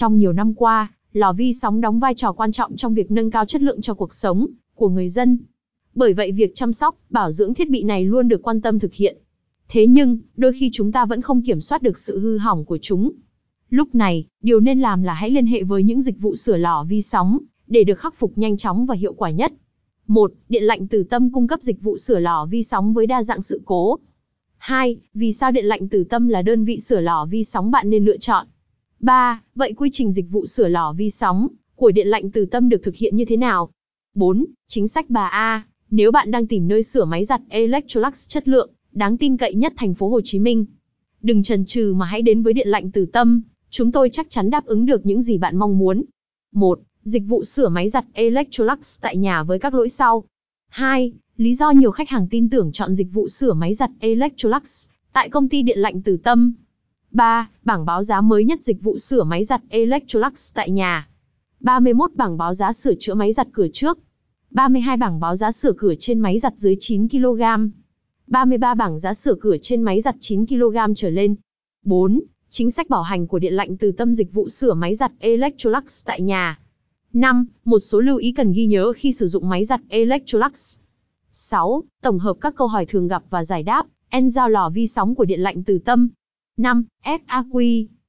Trong nhiều năm qua, lò vi sóng đóng vai trò quan trọng trong việc nâng cao chất lượng cho cuộc sống của người dân. Bởi vậy việc chăm sóc, bảo dưỡng thiết bị này luôn được quan tâm thực hiện. Thế nhưng, đôi khi chúng ta vẫn không kiểm soát được sự hư hỏng của chúng. Lúc này, điều nên làm là hãy liên hệ với những dịch vụ sửa lò vi sóng, để được khắc phục nhanh chóng và hiệu quả nhất. 1. Điện lạnh từ tâm cung cấp dịch vụ sửa lò vi sóng với đa dạng sự cố. 2. Vì sao điện lạnh từ tâm là đơn vị sửa lò vi sóng bạn nên lựa chọn? 3. Vậy quy trình dịch vụ sửa lò vi sóng của điện lạnh từ tâm được thực hiện như thế nào? 4. Chính sách bà A. Nếu bạn đang tìm nơi sửa máy giặt Electrolux chất lượng, đáng tin cậy nhất thành phố Hồ Chí Minh, đừng chần chừ mà hãy đến với điện lạnh từ tâm, chúng tôi chắc chắn đáp ứng được những gì bạn mong muốn. 1. Dịch vụ sửa máy giặt Electrolux tại nhà với các lỗi sau. 2. Lý do nhiều khách hàng tin tưởng chọn dịch vụ sửa máy giặt Electrolux tại công ty điện lạnh Từ Tâm. 3. Bảng báo giá mới nhất dịch vụ sửa máy giặt Electrolux tại nhà. 31 bảng báo giá sửa chữa máy giặt cửa trước. 32 bảng báo giá sửa cửa trên máy giặt dưới 9 kg. 33 bảng giá sửa cửa trên máy giặt 9 kg trở lên. 4. Chính sách bảo hành của điện lạnh từ tâm dịch vụ sửa máy giặt Electrolux tại nhà. 5. Một số lưu ý cần ghi nhớ khi sử dụng máy giặt Electrolux. 6. Tổng hợp các câu hỏi thường gặp và giải đáp, en giao lò vi sóng của điện lạnh từ tâm. 5. FAQ.